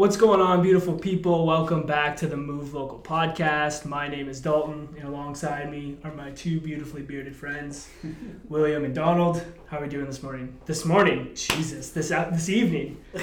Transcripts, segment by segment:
What's going on, beautiful people? Welcome back to the Move Local podcast. My name is Dalton, and alongside me are my two beautifully bearded friends, William and Donald. How are we doing this morning? This morning, Jesus, this uh, this evening.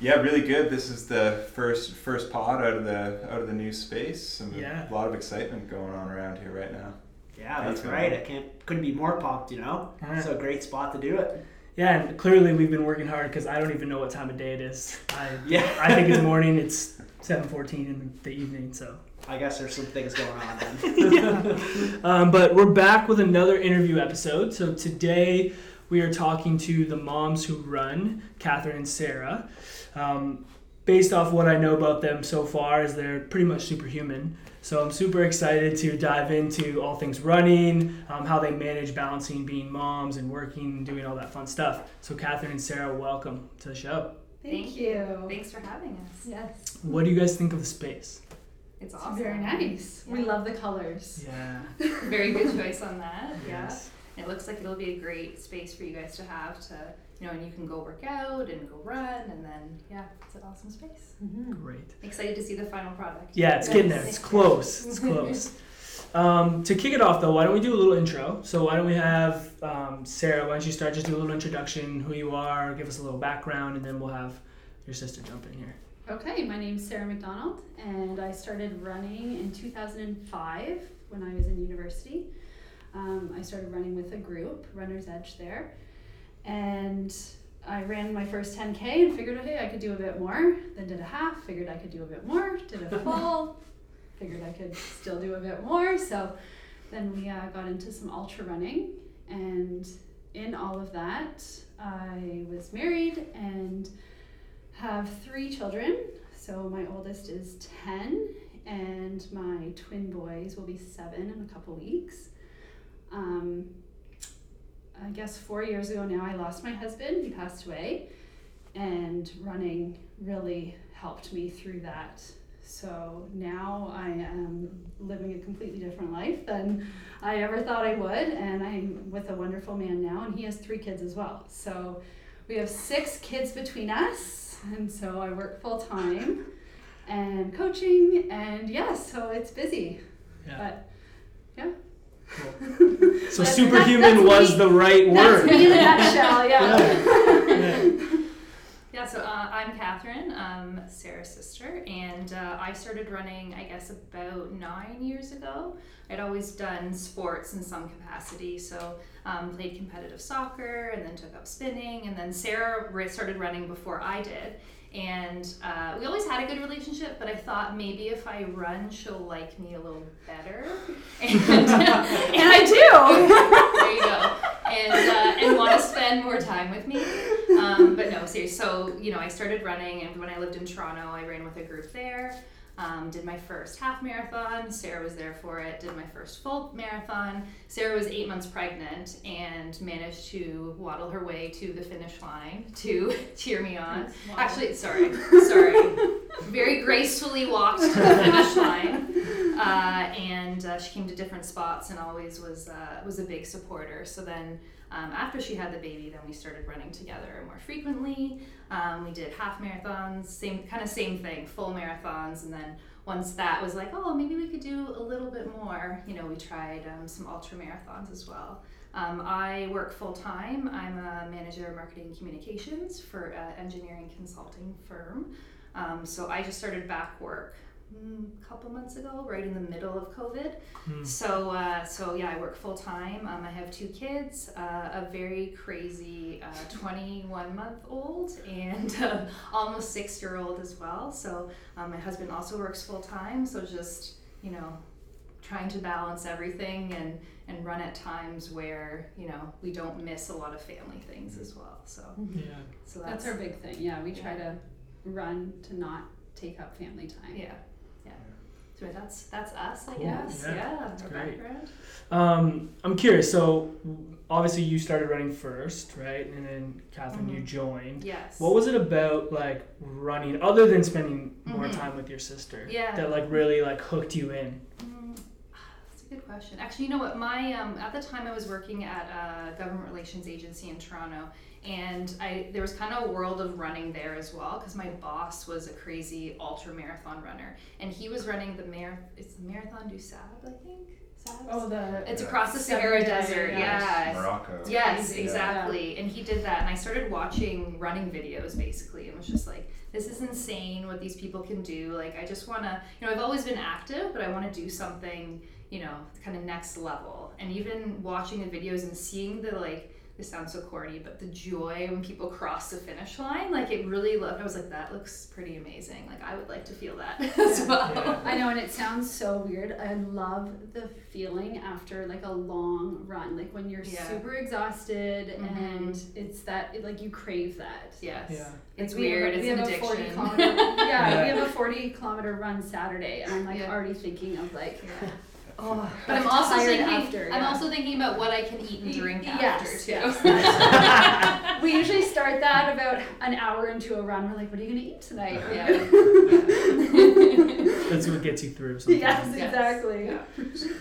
Yeah, really good. This is the first first pod out of the out of the new space. Some, Yeah. A lot of excitement going on around here right now. Yeah, that's That's right. right. I can't couldn't be more pumped. You know, Yeah. it's a great spot to do it. Yeah, and clearly we've been working hard because I don't even know what time of day it is. I, Yeah, I think it's morning. It's seven fourteen in the evening. So, I guess there's some things going on then. um, but we're back with another interview episode. So today we are talking to the moms who run, Catherine and Sarah. Um, based off what I know about them so far, is they're pretty much superhuman. So I'm super excited to dive into all things running, um, how they manage balancing being moms and working and doing all that fun stuff. So Catherine and Sarah, welcome to the show. Thank, you. Thanks for having us. Yes, What do you guys think of the space? It's it's awesome. very nice. We love the colors. Yeah. Very good choice on that. Yeah. Yes. It looks like it'll be a great space for you guys to have to, you know, and you can go work out and go run and then, yeah, it's an awesome space. Great. Excited to see the final product. Yeah, it's getting there. It's close. It's close. Um, to kick it off, though, why don't we do a little intro? So why don't we have um, Sarah? Why don't you start? Just do a little introduction, who you are, give us a little background, and then we'll have your sister jump in here. Okay, my name's Sarah McDonald, and I started running in 2005 when I was in university. Um, I started running with a group, Runner's Edge, there, and I ran my first 10k and figured, hey, I could do a bit more. Then did a half, figured I could do a bit more. Did a full, figured I could still do a bit more. So then we uh, got into some ultra running, and in all of that, I was married and have three children. So my oldest is 10, and my twin boys will be seven in a couple weeks. Um, I guess four years ago now, I lost my husband. He passed away, and running really helped me through that. So now I am living a completely different life than I ever thought I would, and I'm with a wonderful man now, and he has three kids as well. So we have six kids between us, and so I work full time and coaching, and yeah, so it's busy. Yeah. But Cool. So That's- superhuman that's was me. the right that's word. me in a nutshell. Yeah. Yeah. Yeah, so uh, I'm Catherine, um, Sarah's sister, and uh, I started running, I guess, about nine years ago. I'd always done sports in some capacity, so um, played competitive soccer and then took up spinning, and then Sarah started running before I did. And uh, we always had a good relationship, but I thought maybe if I run, she'll like me a little better. And, and I do. there you go. And, uh, and want to spend more time with me. Um, but no, seriously. So you know, I started running, and when I lived in Toronto, I ran with a group there. Um, did my first half marathon. Sarah was there for it. Did my first full marathon. Sarah was eight months pregnant and managed to waddle her way to the finish line to cheer me on. Actually, sorry, sorry. Very gracefully walked to the finish line, uh, and uh, she came to different spots and always was uh, was a big supporter. So then. Um, after she had the baby, then we started running together more frequently. Um, we did half marathons, same kind of same thing, full marathons, and then once that was like, oh, maybe we could do a little bit more. You know, we tried um, some ultra marathons as well. Um, I work full time. I'm a manager of marketing communications for an engineering consulting firm. Um, so I just started back work a couple months ago, right in the middle of COVID. Hmm. So, uh, so yeah, I work full time. Um, I have two kids, uh, a very crazy uh, 21 month old and uh, almost six year old as well. So, um, my husband also works full time. So, just you know, trying to balance everything and and run at times where you know we don't miss a lot of family things as well. So, Yeah. so That's that's, our big thing. Yeah, we try to run to not take up family time. yeah, yeah. That's that's us, I Cool. guess. Yeah, Yeah, that's our great. background. Um, I'm curious. So, obviously, you started running first, right? And then Catherine, you Mhm. joined. Yes. What was it about, like running, other than spending more Mhm. time with your sister, Yeah. that like really like hooked you in? Mm, That's a good question. Actually, you know what? My um, at the time I was working at a government relations agency in Toronto, and I there was kind of a world of running there as well because my boss was a crazy ultra marathon runner, and he was running the mar it's the Marathon du Sable, I think. Sabes? Oh, the it's Yeah. across the Sahara day, Desert. yeah. Yeah. Morocco. Yes, Crazy. exactly. And he did that, and I started watching running videos basically, and was just like, this is insane what these people can do. Like, I just want to, you know, I've always been active, but I want to do something, you know, kind of next level. And even watching the videos and seeing the like, this sounds so corny, but the joy when people cross the finish line, like it really looked. I was like, that looks pretty amazing. Like, I would like to feel that as well. Yeah. I know, and it sounds so weird. I love the feeling after like a long run, like when you're Yeah. super exhausted Mhm. and it's that it, like you crave that. Yes. Yeah. It's Like, we have a- weird. we it's an have a 40 addiction. kilometer, yeah, Yeah. we have a 40 kilometer run Saturday, and I'm like Yeah. already thinking of like, Yeah. Oh, But I'm also tired thinking. after, I'm yeah. also thinking about what I can eat and drink Yes, after too. yes, we usually start that about an hour into a run. We're like, what are you gonna eat tonight? Yeah. That's what gets you through. Sometimes. yes, Yes. exactly. Yeah.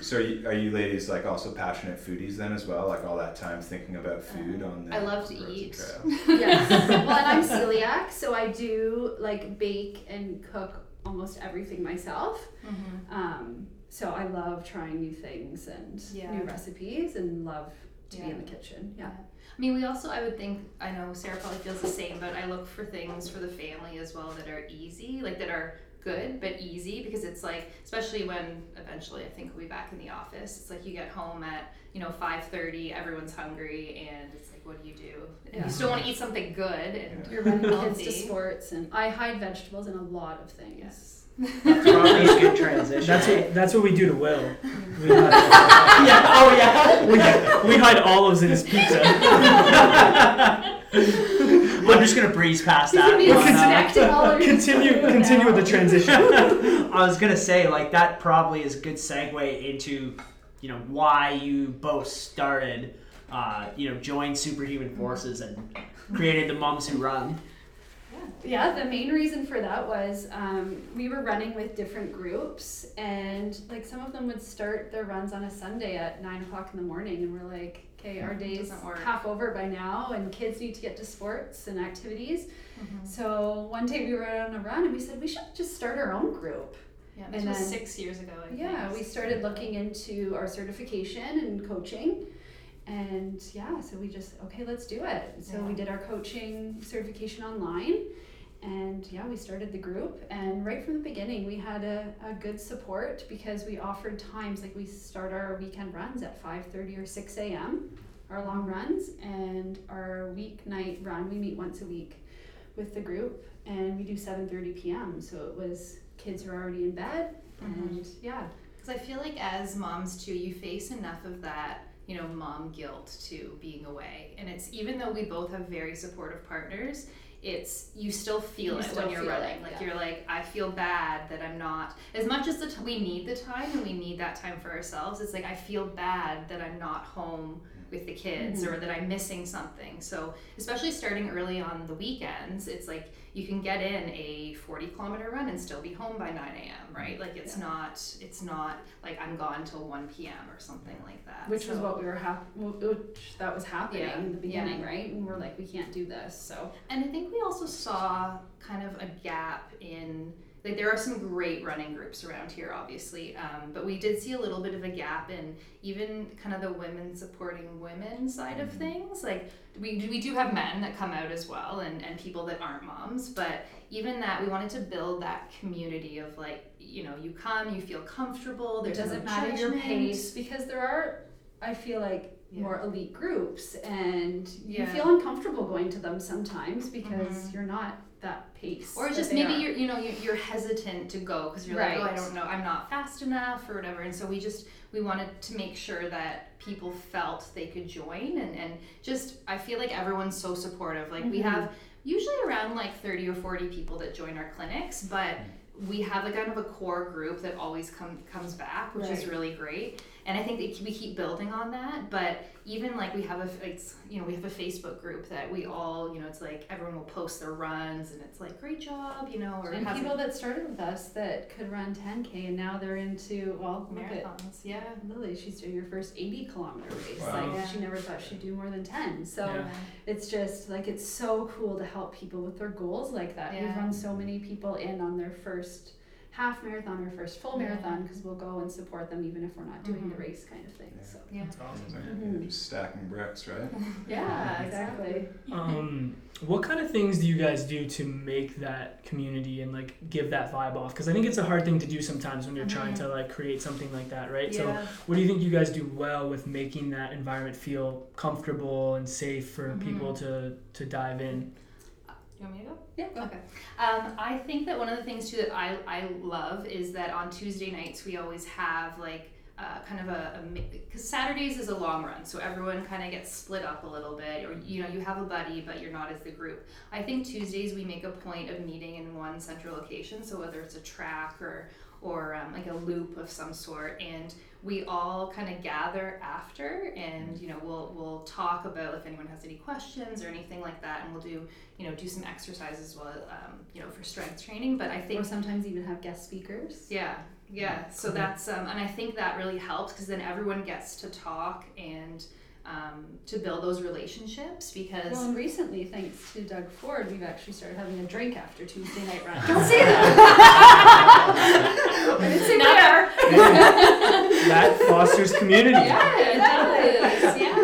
So are you, are you ladies like also passionate foodies then as well? Like all that time thinking about food on the I love to roads eat. trails? yes. Well, and I'm celiac, so I do like bake and cook almost everything myself. Mhm. Um, so I love trying new things and Yeah. new recipes, and love to be in the kitchen. Yeah. I mean, we also, I would think, I know Sarah probably feels the same, but I look for things for the family as well that are easy, like that are good but easy because it's like, especially when eventually I think we'll be back in the office. It's like you get home at you know 5:30, everyone's hungry, and it's like, what do you do? And Yeah. you still want to eat something good, and You're running kids to sports, and I hide vegetables in a lot of things. yes. That's probably a good transition. That's what that's what we do to Will. We hide, yeah. Oh yeah. we, we hide olives in his pizza. I'm just gonna breeze past He's that. gonna be one, connecting all continue food continue with the transition. I was gonna say like that probably is a good segue into you know why you both started uh, you know joined Superhuman Forces and created the Moms Who Run. Yeah, the main reason for that was um, we were running with different groups, and like some of them would start their runs on a Sunday at nine o'clock in the morning, and we're like, okay, our day's half over by now, and kids need to get to sports and activities. Mhm. So one day we were out on a run, and we said we should just start our own group. Yeah, this And was then- six years ago. I think. Yeah, we started looking into our certification and coaching. And yeah, so we just, okay, let's do it. So we did our coaching certification online. And yeah, we started the group. And right from the beginning, we had a, a good support because we offered times like we start our weekend runs at 5.30 or 6 a.m., our long runs. And our weeknight run, we meet once a week with the group. And we do 7.30 p.m. So it was kids are already in bed. Mhm. And yeah, Because I feel like as moms too, you face enough of that, you know mom guilt to being away and it's even though we both have very supportive partners it's you still feel You it still when you're running it, like yeah. you're like i feel bad that i'm not as much as the t- we need the time and we need that time for ourselves it's like i feel bad that i'm not home with the kids Mm-hmm. or that i'm missing something so especially starting early on the weekends it's like you can get in a 40 kilometer run and still be home by 9 a.m right like it's Yeah. not it's not like i'm gone till 1 p.m or something like that Which was what we were hap- which that was happening Yeah, in the yeah. beginning, right? And we're like, we can't do this. So And I think we also saw kind of a gap in like there are some great running groups around here, obviously, um, but we did see a little bit of a gap in even kind of the women supporting women side of things. Like we we do have men that come out as well, and and people that aren't moms, but even that we wanted to build that community of like you know you come, you feel comfortable. it There's doesn't no matter your pace because there are, I feel like, Yeah. more elite groups, and you feel uncomfortable going to them sometimes because Mhm. you're not that pace. Or just maybe are. you're you know you're, you're hesitant to go because you're like oh I don't know I'm not fast enough or whatever and so we just we wanted to make sure that people felt they could join and and just I feel like everyone's so supportive like we Mhm. have usually around like 30 or 40 people that join our clinics but we have a kind of a core group that always come comes back which is really great and I think that we keep building on that but even like we have a it's you know we have a Facebook group that we all you know it's like everyone will post their runs and it's like great job you know or and has people that started with us that could run 10k and now they're into well look at marathons yeah Lily, she's doing her first 80 kilometer race. Wow. Like Yeah. she never thought she'd do more than 10. So Yeah. it's just like it's so cool to help people with their goals like that. We've run so many people in on their first half marathon or first full Yeah. marathon because we'll go and support them even if we're not doing the Mhm. race kind of thing. Yeah. So yeah That's awesome. It's like Mhm. Just stacking bricks, right? yeah, exactly. Um, what kind of things do you guys do to make that community and like give that vibe off? Because I think it's a hard thing to do sometimes when you're trying to like create something like that, right? So, what do you think you guys do well with making that environment feel comfortable and safe for Mhm. people to to dive in? You want me to go Yeah. go. Okay. Um, I think that one of the things too that I, I love is that on Tuesday nights we always have like uh, kind of a because Saturdays is a long run, so everyone kind of gets split up a little bit, or you know you have a buddy but you're not as the group. I think Tuesdays we make a point of meeting in one central location, so whether it's a track or or um, like a loop of some sort, and we all kind of gather after, and you know we'll we'll talk about if anyone has any questions or anything like that, and we'll do you know do some exercises while um, you know for strength training. But I Or think sometimes even have guest speakers. yeah, yeah. So Cool. that's um, and I think that really helps because then everyone gets to talk and um, to build those relationships because. Well, and recently, thanks to Doug Ford, we've actually started having a drink after Tuesday night run. Don't say that. I didn't say Not- where. that fosters community. Yeah, it does. Yeah.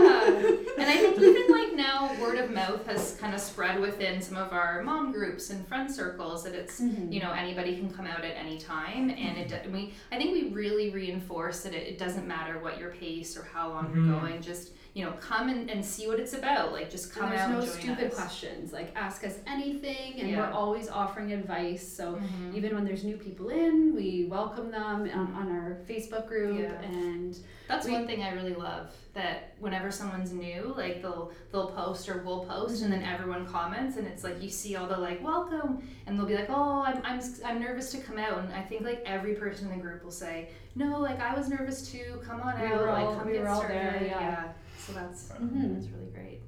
And I think even like now, word of mouth has kind of spread within some of our mom groups and friend circles that it's Mhm. you know anybody can come out at any time and it and we I think we really reinforce that it, it doesn't matter what your pace or how long Mhm. you're going just you know come and, and see what it's about like just come and there's out no stupid us. questions. Like ask us anything, and Yeah. we're always offering advice. So Mhm. even when there's new people in, we welcome them on, on our Facebook group, Yeah. and That's We- one thing I really love. That whenever someone's new, like they'll they'll post or we'll post, and then everyone comments, and it's like you see all the like welcome, and they'll be like, oh, I'm I'm I'm nervous to come out, and I think like every person in the group will say, no, like I was nervous too. Come on We out, were like come we get were all started. there, yeah. So that's Mhm. that's really great.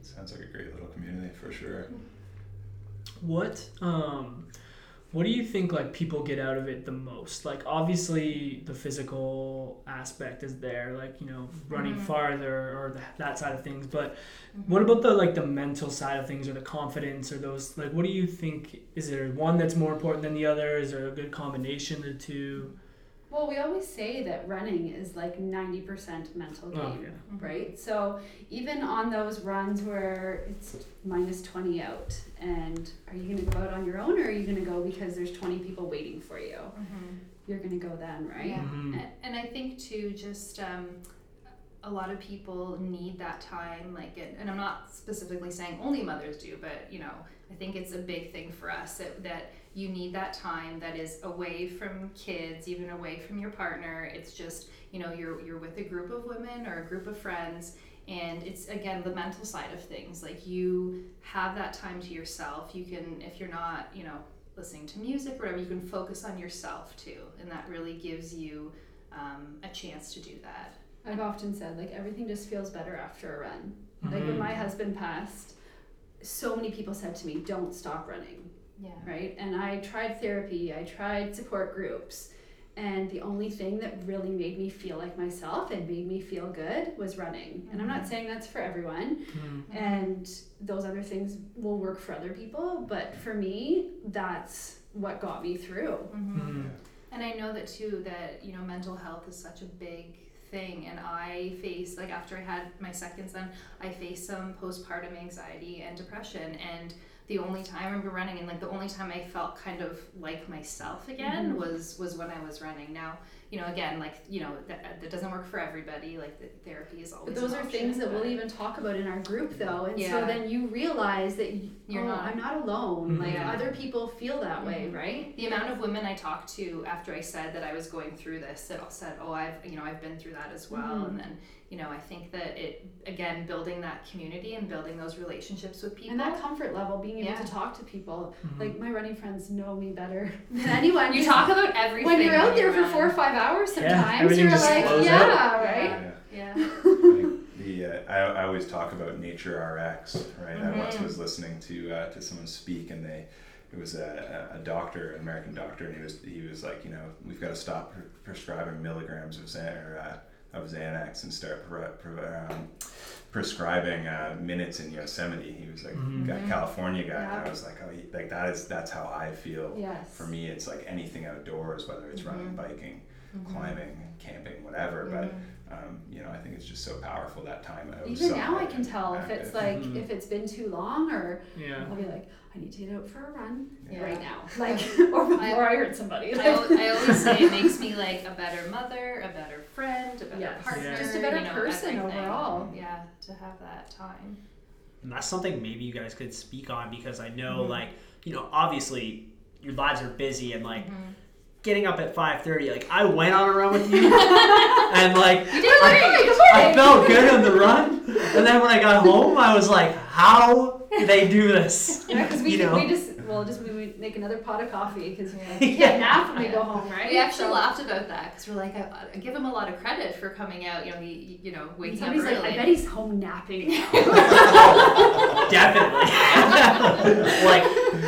It sounds like a great little community for sure. What um what do you think like people get out of it the most? Like obviously the physical aspect is there, like you know running Mhm. farther or the, that side of things. But Mm-hmm. what about the like the mental side of things or the confidence or those like what do you think? Is there one that's more important than the other? Is there a good combination of the two? Well, we always say that running is like ninety percent mental game. Oh, yeah. Mm-hmm. right? So even on those runs where it's minus 20 out, and are you going to go out on your own or are you going to go because there's 20 people waiting for you? Mhm. You're going to go then, right? Yeah. Mhm. And, and I think too, just um, a lot of people need that time like and, and i'm not specifically saying only mothers do but you know i think it's a big thing for us that, that you need that time that is away from kids even away from your partner. It's just you know you're you're with a group of women or a group of friends and it's again the mental side of things. Like you have that time to yourself. You can if you're not you know listening to music or whatever you can focus on yourself too and that really gives you um, a chance to do that I've often said like everything just feels better after a run. Like when Mhm. my husband passed, so many people said to me, "Don't stop running." yeah right? And I tried therapy, I tried support groups, and the only thing that really made me feel like myself and made me feel good was running. And I'm not saying that's for everyone, Mhm. and those other things will work for other people, but for me, that's what got me through. hmm Mhm. And I know that too that you know mental health is such a big thing and I faced like after I had my second son I faced some postpartum anxiety and depression and the only time I remember running and like the only time I felt kind of like myself again Mhm. was was when I was running now you know again like you know that, that doesn't work for everybody like the therapy is always But those an are option, things that we'll even talk about in our group though. And so then you realize that you, You're oh, not- I'm not alone. Like Yeah. other people feel that way, Mhm. right? the amount of women I talked to after I said that I was going through this that all said, "Oh, I've you know I've been through that as well," Mhm. and then you know I think that it again building that community and building those relationships with people. And that comfort level, being able Yeah. to talk to people. Mhm. Like my running friends know me better than anyone. you talk about everything when you're out there for run. four or five hours sometimes everything you're like yeah out. right Yeah. Yeah. yeah. the uh, I, I always talk about nature RX, right? I once Mhm. was listening to uh, to someone speak, and they it was a, a a doctor, an American doctor, and he was he was like, you know, we've got to stop pre- prescribing milligrams of Xan- or, uh, of Xanax and start pre- pre- um, prescribing uh, minutes in Yosemite. He was like Mhm. a California guy, and I was like, oh, he- like that is that's how I feel. yes For me, it's like anything outdoors, whether it's running, Mhm. biking, Mhm. climbing, camping, whatever. But Mhm. Um, you know, I think it's just so powerful that time out. even now I can and tell if it's active. like Mhm. if it's been too long or Yeah. I'll be like I need to get out for a run Yeah. right now like or before I, hurt somebody I, I always say it makes me like a better mother, a better friend, a better Yes. partner, Yeah. Just a better you know, person everything. overall. Yeah, to have that time. And that's something maybe you guys could speak on because I know, Mhm. like, you know, obviously your lives are busy and like Mhm. Getting up at five thirty. Like, I went on a run with you, and like You did great. I felt good on the run, and then when I got home, I was like, how do they do this? yeah because we, you know? we just well just we, we make another pot of coffee because Yeah. we can't nap when we go home right We actually So- laughed about that because we're like, I, I give him a lot of credit for coming out. You know, he, you know, waking up Somebody's early. like, I bet he's home napping now. Definitely, like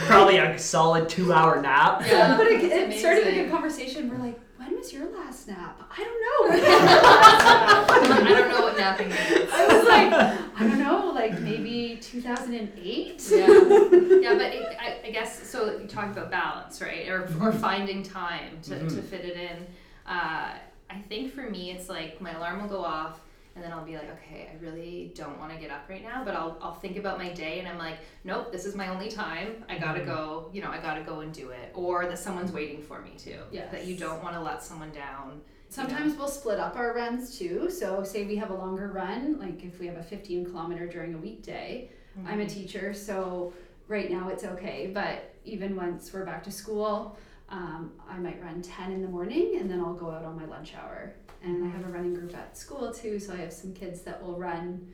probably a solid two-hour nap. Yeah, but it, it started a good conversation. We're like, when was your last nap? I don't know. I don't know what napping is. I was like, I don't know, like maybe 2008. Yeah, yeah, but it, I, I guess so. You talk about balance, right, or or finding time to, to Mhm. fit it in. Uh, I think for me, it's like my alarm will go off, and then I'll be like, okay, I really don't want to get up right now, but I'll I'll think about my day, and I'm like, nope, this is my only time. I gotta Mhm. go. You know, I gotta go and do it, or that someone's waiting for me too. Yeah. That you don't want to let someone down. Sometimes we'll split up our runs too. So, say we have a longer run, like if we have a 15 kilometer during a weekday. I'm a teacher, so right now it's okay. But even once we're back to school, um, I might run 10 in the morning and then I'll go out on my lunch hour. And I have a running group at school too, so I have some kids that will run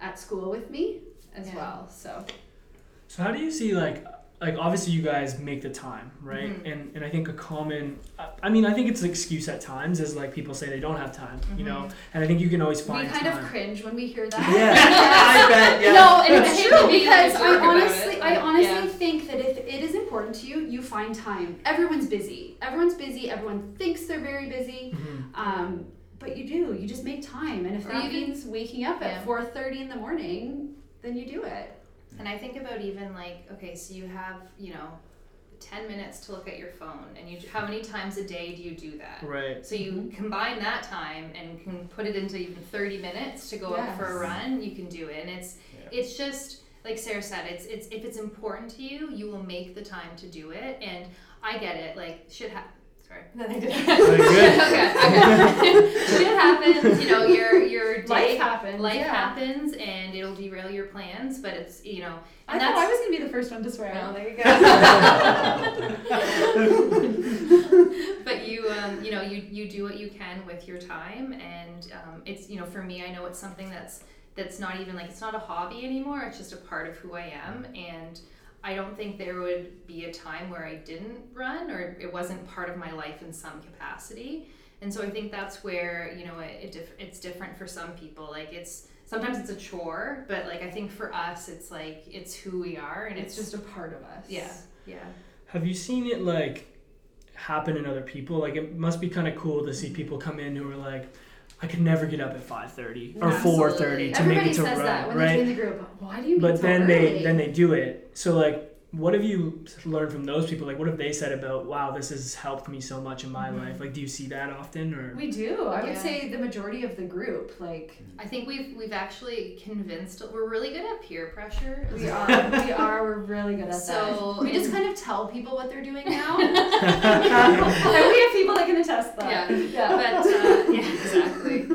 at school with me as Yeah. well. So, So how do you see like like obviously you guys make the time, right? Mhm. And and I think a common I- I mean I think it's an excuse at times is like people say they don't have time, you know. And I think you can always find time. we kind time. of cringe when we hear that. Yeah, I bet. Yeah. No, and it's true because like a I jerk about honestly, it, I honestly yeah. think that if it is important to you, you find time. Everyone's busy. Everyone's busy. Everyone thinks they're very busy. Mhm. Um, but you do. You just make time, and if Or that even- means waking up Yeah. at four thirty in the morning, then you do it. And I think about even like, okay, so you have, you know, 10 minutes to look at your phone, and you how many times a day do you do that? Right. So you mm-hmm. combine that time and can put it into even 30 minutes to go out for a run, you can do it. And it's Yeah. it's just like Sarah said, it's it's if it's important to you, you will make the time to do it. And I get it, like shit ha- Sorry. Nothing to Very good. okay. okay. Shit happens. You know, your your day Life happens. life yeah. happens, and it'll derail your plans. But it's you know, I and thought I was gonna be the first one to swear. No. there you go. but you um, you know you you do what you can with your time and um, it's you know for me i know it's something that's that's not even like it's not a hobby anymore it's just a part of who i am and i don't think there would be a time where i didn't run or it wasn't part of my life in some capacity and so i think that's where you know it, it diff- it's different for some people like it's sometimes it's a chore but like i think for us it's like it's who we are and It's it's, just a part of us. yeah yeah Have you seen it like happen in other people? Like it must be kind of cool to see people come in who are like, I could never get up at five thirty or four thirty to Everybody make it to says run, that when they right? join the group. Why do you? But then they then they do it. So like, what have you learned from those people? Like, what have they said about? Wow, this has helped me so much in my Mm-hmm. life. Like, do you see that often or? We do. I would Yeah. say the majority of the group, like I think we've we've actually convinced we're really good at peer pressure. we are, we are. We're really good at So, that. So we just kind of tell people what they're doing now, and we have people that can attest that. Yeah. yeah. But uh, yeah, exactly.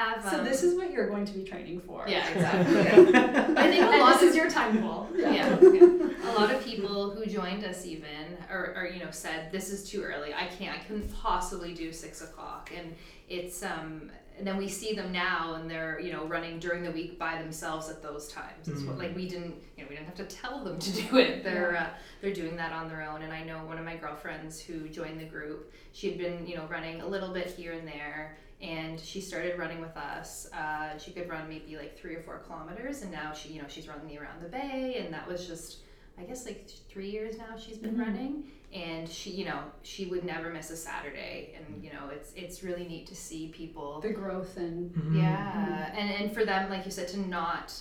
But we have. Um, so this is what you're going to be training for. yeah, exactly. But I think a And lot this is your time goal. yeah, yeah. a lot of people who joined us even or, or you know said this is too early. I can't. I couldn't possibly do six o'clock, and it's um. And then we see them now, and they're you know running during the week by themselves at those times. It's what, like we didn't you know we didn't have to tell them to do it. They're uh, they're doing that on their own. And I know one of my girlfriends who joined the group. She had been you know running a little bit here and there, and she started running with us. Uh, she could run maybe like three or four kilometers, and now she you know she's running around the bay, and that was just I guess like th- three years now she's been Mhm. running, and she you know she would never miss a Saturday, and you know it's it's really neat to see people. The growth and Mhm. Yeah, and and for them, like you said, to not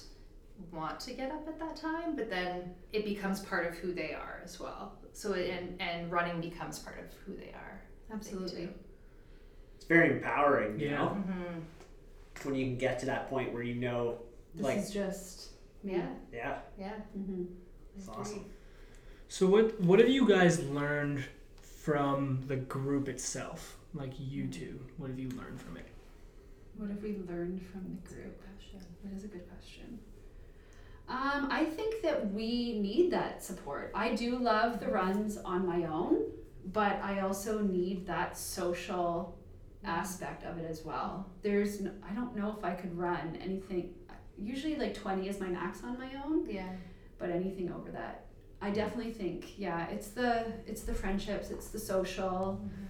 want to get up at that time, but then it becomes part of who they are as well. So it, and and running becomes part of who they are. I think, absolutely. Too. It's very empowering, you Yeah. know, Mhm. when you can get to that point where you know, This like, is just Yeah, yeah, yeah. hmm it's I agree. awesome. So what what have you guys learned from the group itself? Like you two, what have you learned from it? What have we learned from the group? That is a good question. Um, I think that we need that support. I do love the runs on my own, but I also need that social Mm-hmm. aspect of it as well. There's, I don't know if I could run anything. Usually, like twenty is my max on my own, Yeah. but anything over that, I definitely think, yeah, it's the it's the friendships, it's the social. Mm-hmm.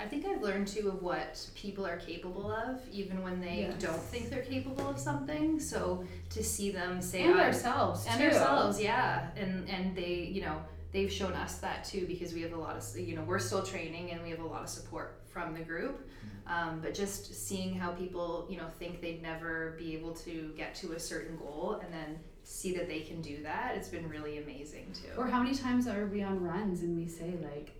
I think I've learned too of what people are capable of, even when they Yes. don't think they're capable of something. So to see them say, and ourselves and too. ourselves yeah and and they you know they've shown us that too because we have a lot of you know we're still training and we have a lot of support from the group um, but just seeing how people you know think they'd never be able to get to a certain goal and then see that they can do that it's been really amazing too Or how many times are we on runs and we say like,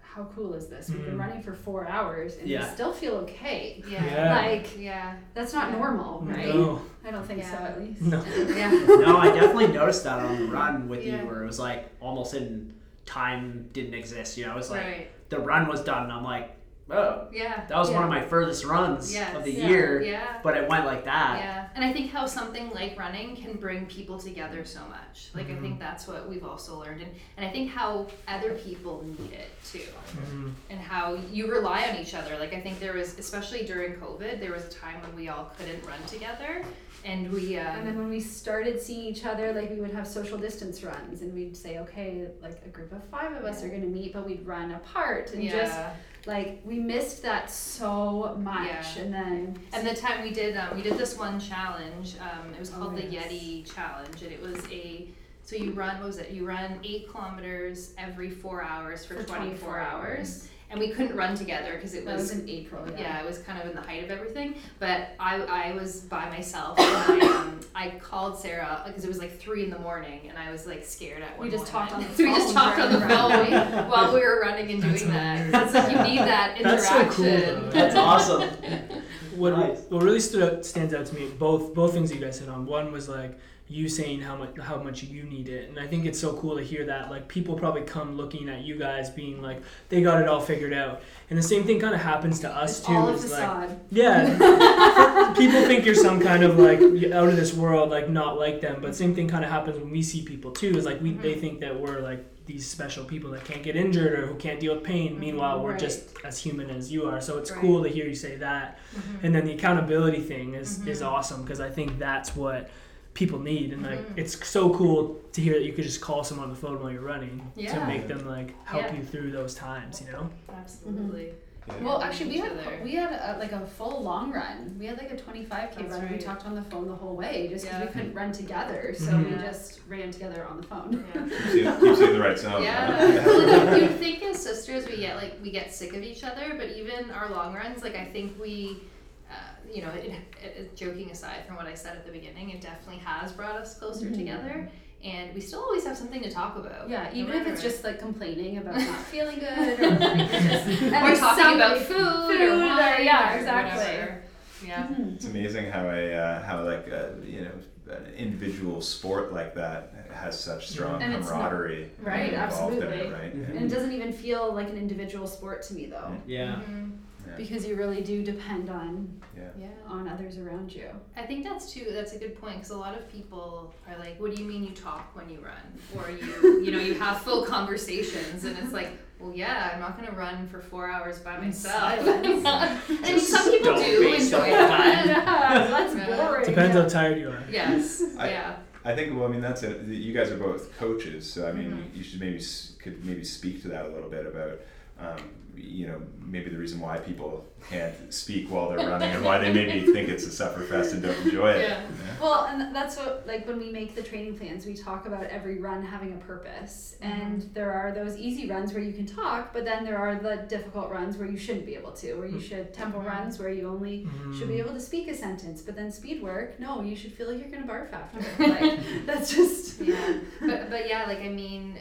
how cool is this? We've been Mm. running for four hours and Yeah. we still feel okay. yeah Yeah. Like yeah that's not Yeah. normal, right? No, I don't think so at least. no. yeah no, I definitely noticed that on the run with Yeah. you, where it was like almost in time didn't exist. You know, it was like right the run was done, and I'm like, oh, yeah that was one of my furthest runs Yes. of the Yeah. year, yeah but it went like that. Yeah, and I think how something like running can bring people together so much. Like I think that's what we've also learned, and, and I think how other people need it too, Mhm. and how you rely on each other. Like I think there was, especially during COVID, there was a time when we all couldn't run together, and we. Um, And then when we started seeing each other, like we would have social distance runs and we'd say, okay, like a group of five of us are gonna meet, but we'd run apart and yeah. just like we missed that so much. Yeah. And then And the time we did, um, we did this one challenge. Um, it was Oh, called the. Yeti Challenge, and it was a. So you run, what was it? You run eight kilometers every four hours for, For 24, 24 hours. And we couldn't run together because it was, was in April. Yeah. yeah. it was kind of in the height of everything. But I, I was by myself, and I, um, I called Sarah because it was like three in the morning, and I was like scared at one. We just talked on moment. the we just phone talked on the phone while we were running and That's doing that. hilarious. It's like you need that interaction. That's so cool, though. That's awesome. What Nice. what really stood out stands out to me both both things you guys hit on. One was like you saying how much how much you need it and i think it's so cool to hear that like people probably come looking at you guys being like they got it all figured out and the same thing kind of happens to us It's too all It's like yeah people think you're some kind of like out of this world like not like them but same thing kind of happens when we see people too is like we they Mhm. think that we're like these special people that can't get injured or who can't deal with pain meanwhile we're Right. just as human as you are so it's Right. cool to hear you say that Mhm. and then the accountability thing is is Mhm. awesome because I think that's what people need and like Mhm. it's so cool to hear that you could just call someone on the phone while you're running to make them like help Yeah. you through those times you know Absolutely. Yeah. Well, actually, we had other. we had a, like a full long run. We had like a 25k That's run. We talked on the phone the whole way just because Yeah. we couldn't run together, so Mhm. we just ran together on the phone. Yeah. Keeps you, keeps you the right zone. Yeah. well, you think as sisters we get like we get sick of each other, but even our long runs, like I think we, uh, you know, it, it, it, joking aside from what I said at the beginning, it definitely has brought us closer Mhm. together, and we still always have something to talk about. Yeah, no even if it's just like complaining about not feeling good, or like, just, or talking about food, food, or or- yeah, or exactly. whatever. Yeah. Mhm. It's amazing how a uh, how like a, you know an individual sport like that has such strong And it's not- camaraderie right, involved in it, absolutely. right? Mhm. And it doesn't even feel like an individual sport to me though, Yeah. Mhm. Yeah. because you really do depend on yeah. Yeah. on others around you. I think that's too. That's a good point because a lot of people are like, "What do you mean you talk when you run?" Or you, you know, you have full conversations, and it's like, "Well, yeah, I'm not going to run for four hours by In myself." silence. I mean, some people Don't do waste enjoy all that. yeah, that's Yeah. boring. depends how tired you are Yes. I- yeah. I think well, I mean that's it. You guys are both coaches, so I mean Mhm. you should maybe s- could maybe speak to that a little bit about. Um, you know, maybe the reason why people can't speak while they're running and why they maybe think it's a sufferfest and don't enjoy it. Yeah. Well, and that's what like when we make the training plans, we talk about every run having a purpose. And there are those easy runs where you can talk, but then there are the difficult runs where you shouldn't be able to, where you should tempo Mhm. runs where you only should Mm. be able to speak a sentence, but then speed work, no, you should feel like you're gonna barf after. like that's just Yeah. But but yeah, like I mean,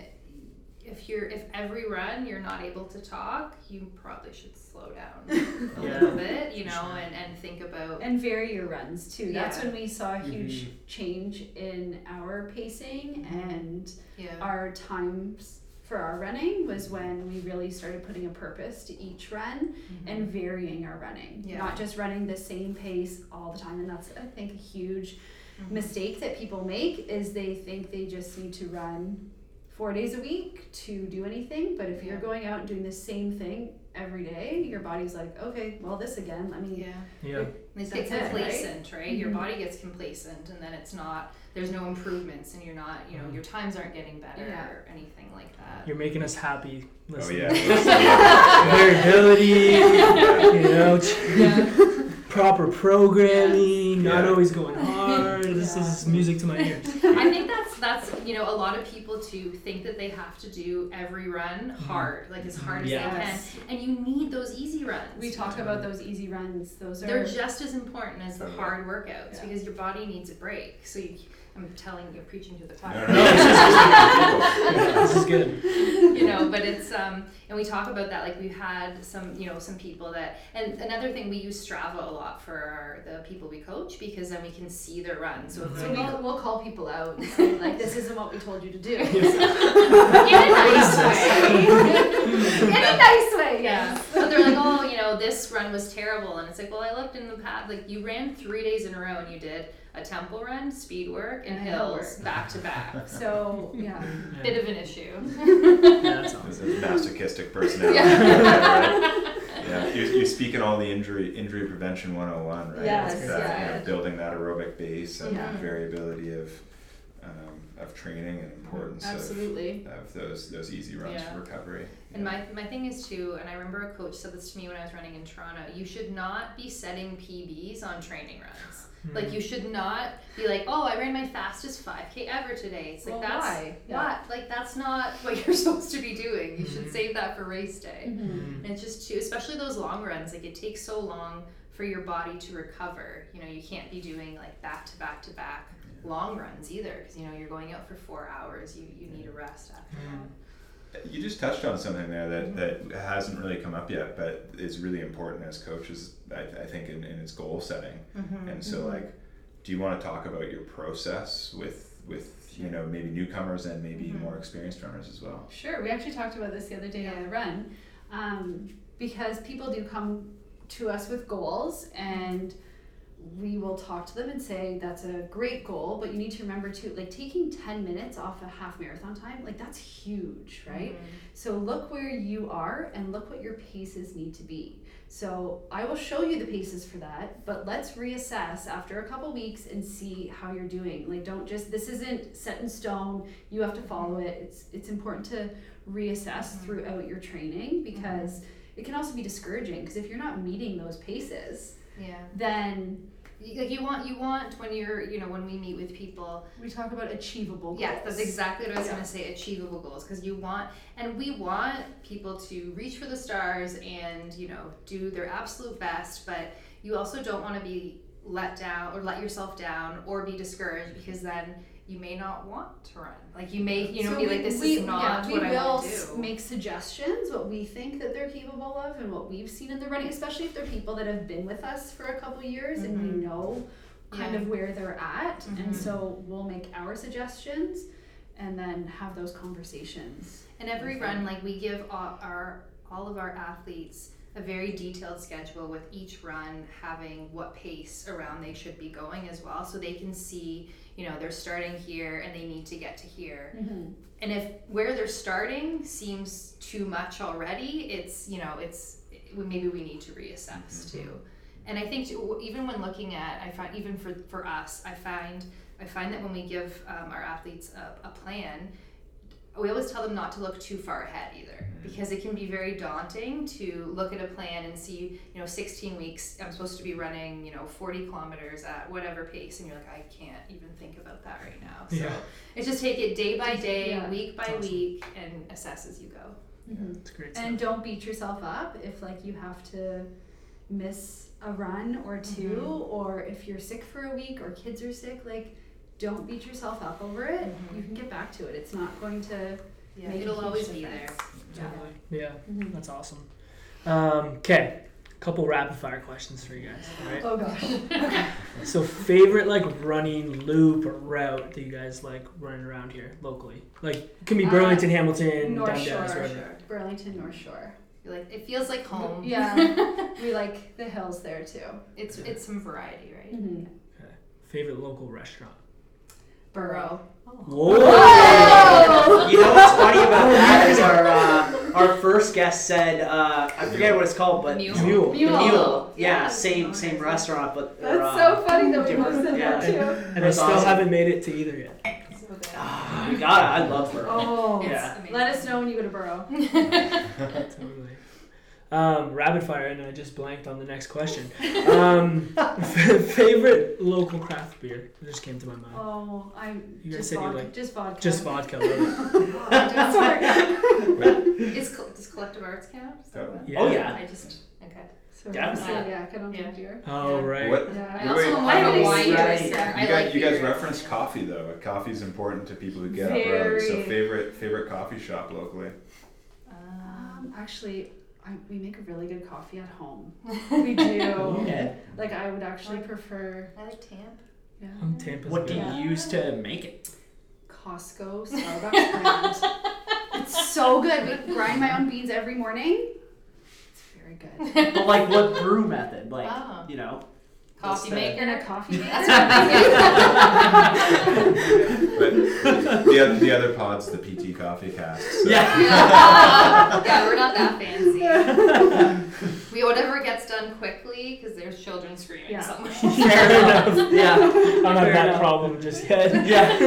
if you're if every run you're not able to talk, you probably should slow down a Yeah. little bit, you know, Sure. and and think about. and vary your runs too. That's when we saw a huge Mhm. change in our pacing and Yeah. our times for our running was when we really started putting a purpose to each run and varying our running. Yeah. Not just running the same pace all the time. And that's I think a huge Mhm. mistake that people make is they think they just need to run four days a week to do anything. But if you're going out and doing the same thing every day, your body's like, okay, well this again, let me Yeah. yeah They get That's it, right? complacent, right? Your Mhm. body gets complacent, and then it's not. There's no improvements, and you're not. You know, Mhm. your times aren't getting better Yeah. or anything like that. you're making us happy Oh Listen. yeah. yeah. variability you know Yeah. proper programming not always going hard this is music to my ears I think that's that's you know a lot of people too think that they have to do every run hard, like as hard as Yes. they can, and you need those easy runs. we talk about those easy runs. Those are They're just as important as the hard workouts Yeah. because your body needs a break. So you, I'm telling you're preaching to the choir. no, no, it's just- it's just this is good. You know but it's um and we talk about that like we've had some you know some people that and another thing we use strava a lot for our the people we coach because then we can see their runs so it's so like we'll, we'll call people out and say like this isn't what we told you to do. in a nice way. In a nice way, yeah yes. but they're like oh you know this run was terrible and it's like well i looked in the past like you ran three days in a row and you did a tempo run speed work and And hills work. back to back So yeah. bit of an issue yeah, that's It's awesome. a masochistic personality. Yeah. yeah, you're, you're speaking all the injury injury prevention 101, right? Yes, It's that, you yeah. know, building that aerobic base and Yeah. variability of um, of training and importance of, Absolutely. of those those easy runs Yeah. for recovery. And Yeah. my, my thing is too, and I remember a coach said this to me when I was running in Toronto, you should not be setting PBs on training runs. Like you should not be like, oh, I ran my fastest 5K ever today. It's like Well, that's why? Yeah. what? Like that's not what you're supposed to be doing. You should Mhm. save that for race day. Mhm. And it's just too, especially those long runs. Like it takes so long for your body to recover. You know, you can't be doing like back to back to back long runs either, because you know you're going out for four hours. You you need a rest after that. You just touched on something there that, that hasn't really come up yet, but is really important as coaches, I, I think, in, in its goal setting. Mm-hmm. And so, like, do you want to talk about your process with with you know maybe newcomers and maybe Mhm. more experienced runners as well? Sure, we actually talked about this the other day on the run, um, because people do come to us with goals, and we will talk to them and say that's a great goal, but you need to remember too, like taking ten minutes off a half marathon time, like that's huge, right? So look where you are and look what your paces need to be. So I will show you the paces for that, but let's reassess after a couple weeks and see how you're doing. Like don't just this isn't set in stone. You have to follow it. It's it's important to reassess Mhm. throughout your training because it can also be discouraging because if you're not meeting those paces, Yeah. then Like you want, you want when you're, you know, when we meet with people, we talk about achievable goals. Yeah, that's exactly what I was Yeah. gonna say. Achievable goals, because you want, and we want people to reach for the stars and you know do their absolute best. But you also don't want to be let down or let yourself down or be discouraged because then you may not want to run. Like you may, you know, So be we- like, this we, is not yeah, what we I will want to do. make suggestions what we think that they're capable of and what we've seen in the running especially if they're people that have been with us for a couple years and we know kind Yeah. of where they're at Mhm. and so we'll make our suggestions and then have those conversations And every run, like we give all our all of our athletes a very detailed schedule with each run having what pace around they should be going as well, so they can see, you know, they're starting here and they need to get to here. And if where they're starting seems too much already, it's you know, it's maybe we need to reassess too. And I think too, even when looking at, I find even for for us, I find I find that when we give um, our athletes a, a plan, we always tell them not to look too far ahead either because it can be very daunting to look at a plan and see you know 16 weeks i'm supposed to be running you know 40 kilometers at whatever pace and you're like i can't even think about that right now so Yeah. it's just take it day by day Yeah. week by awesome. week and assess as you go It's great. and don't beat yourself up if like you have to miss a run or 2 Mhm. or if you're sick for a week or kids are sick like don't beat yourself up over it Mhm. you can get back to it it's not going to yeah Make it'll always be there difference. Yeah. Totally. Yeah, Mhm. that's awesome. Um, okay, couple rapid fire questions for you guys. All right. oh gosh So favorite like running loop or route that you guys like running around here locally? Like it can be Uh, Burlington, Hamilton, North Dundas, Shore. wherever. burlington north shore You're like it feels like home yeah we like the hills there too it's it's some variety right mm-hmm. Favorite local restaurant. Burrow Whoa! You know what's funny about that is our uh, our first guest said uh, I forget what it's called, but Mule. Mule. Mule. Mule. Yeah, Yeah. same same restaurant, but they're, that's uh, so funny that we both different, said yeah. that too And I still awesome. haven't made it to either yet. so good ah, we got it. I love Burrow. oh Yeah. let us know when you go to burrow totally. Um, rapid fire, and I just blanked on the next question. Um, favorite local craft beer that just came to my mind. oh i'm You just said you vodka, like- just vodka Just vodka. love it. Is col- does collective arts count? Oh, Yeah. Oh yeah. I just okay. so Definitely. yeah, I don't Yeah. drink beer. Oh Yeah. right. What? Yeah. I also wait, am I a wine right. You, guys, like you guys beer. referenced coffee though. Coffee's important to people who get up early. So favorite favorite coffee shop locally. Um, actually, I, we make a really good coffee at home. We do. Okay. Like I would actually prefer. I like Tamp. Yeah. Um, Tampa's What do good. you use to make it? Costco Starbucks brand. It's so good. We grind my own beans every morning. It's very good. But like, what brew method? Like, Oh. you know. Coffee the- maker. and a coffee maker. But the, oth- the other pod's the PT Coffee Cast. So. Yeah. yeah, we're not that fancy. we whatever gets done quickly because there's children screaming Yeah. somewhere. Fair enough. Yeah. I don't have Fair that enough. problem just yet. Yeah.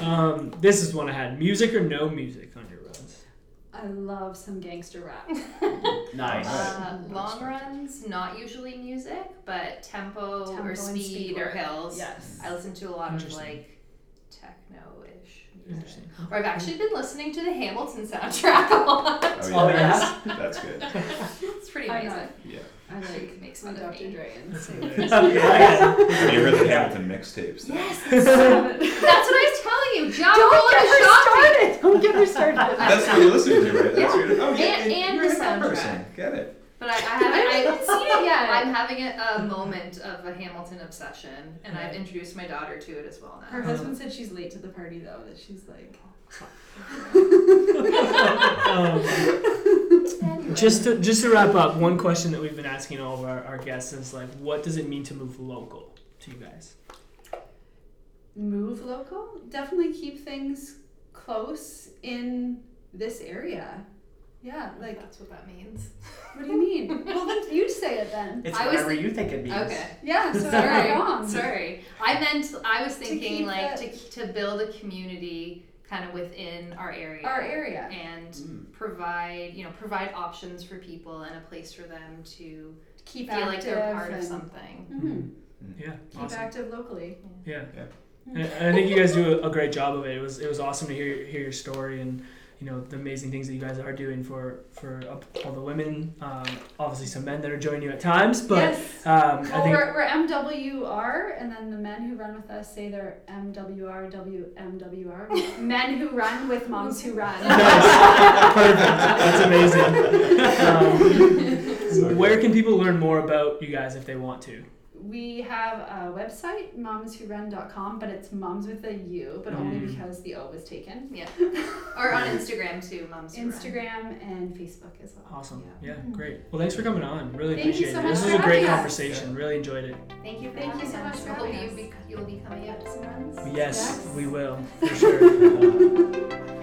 um, this is one I had. Music or no music on your runs? I love some gangster rap. nice. Uh, long runs, not usually music, but tempo, Tempo or and speed, speed or work. hills. Yes. I listen to a lot of Interesting. like techno-ish music. Interesting. Or I've actually been listening to the Hamilton soundtrack a lot. Oh, Oh, yeah. That's good. It's pretty I amazing. know. Yeah. I like It makes my fun of Dr. me. Dre and That's so- Have you heard the Hamilton mixtapes? though? Yes, that's what I was telling you. John Don't get her Roller started. Don't get her started. with That's that. what you listen to, right? That's Yeah. your, oh, yeah. And- and you're the a soundtrack. person. Get it. But I, I haven't, I haven't seen it yet. I'm having a moment of a Hamilton obsession, and I've introduced my daughter to it as well now. Her husband said she's late to the party though. That she's like. um, just to just to wrap up, one question that we've been asking all of our, our guests is like, what does it mean to move local to you guys? move local definitely keep things close in this area yeah like that's what that means. what do you mean well then you'd say it then It's I was whatever think- you think it means. Okay. yeah so Sorry. Wrong Sorry. I meant I was thinking keep like the- to to build a community kind of within our area. our area And Mm. provide you know provide options for people and a place for them to keep feel like they're part of and- something. Mhm. Yeah, keep awesome. active locally Yeah. Yeah. And and I think you guys do a, great job of it. It was it was awesome to hear hear your story and you know the amazing things that you guys are doing for for all the women. Um, obviously, some men that are joining you at times, but yes um, I think we're, we're MWR, and then the men who run with us say they're MWR, WMWR. men who run with moms who run. nice, perfect. That's amazing. Um, So where can people learn more about you guys if they want to? We have a website, mumswhorun.com, but it's moms with a U, but only Mm. because the O was taken. Yeah. or on Instagram too, Mums Who Run. Instagram and Facebook as well. Awesome. Yeah. Yeah, great. Well, thanks for coming on. Really Thank you appreciate so it. much This for was a great us. conversation. Really enjoyed it. Thank you Thank you so much us. for hope having you us. be, you'll be coming out to some runs. Yes, Yes. we will for sure.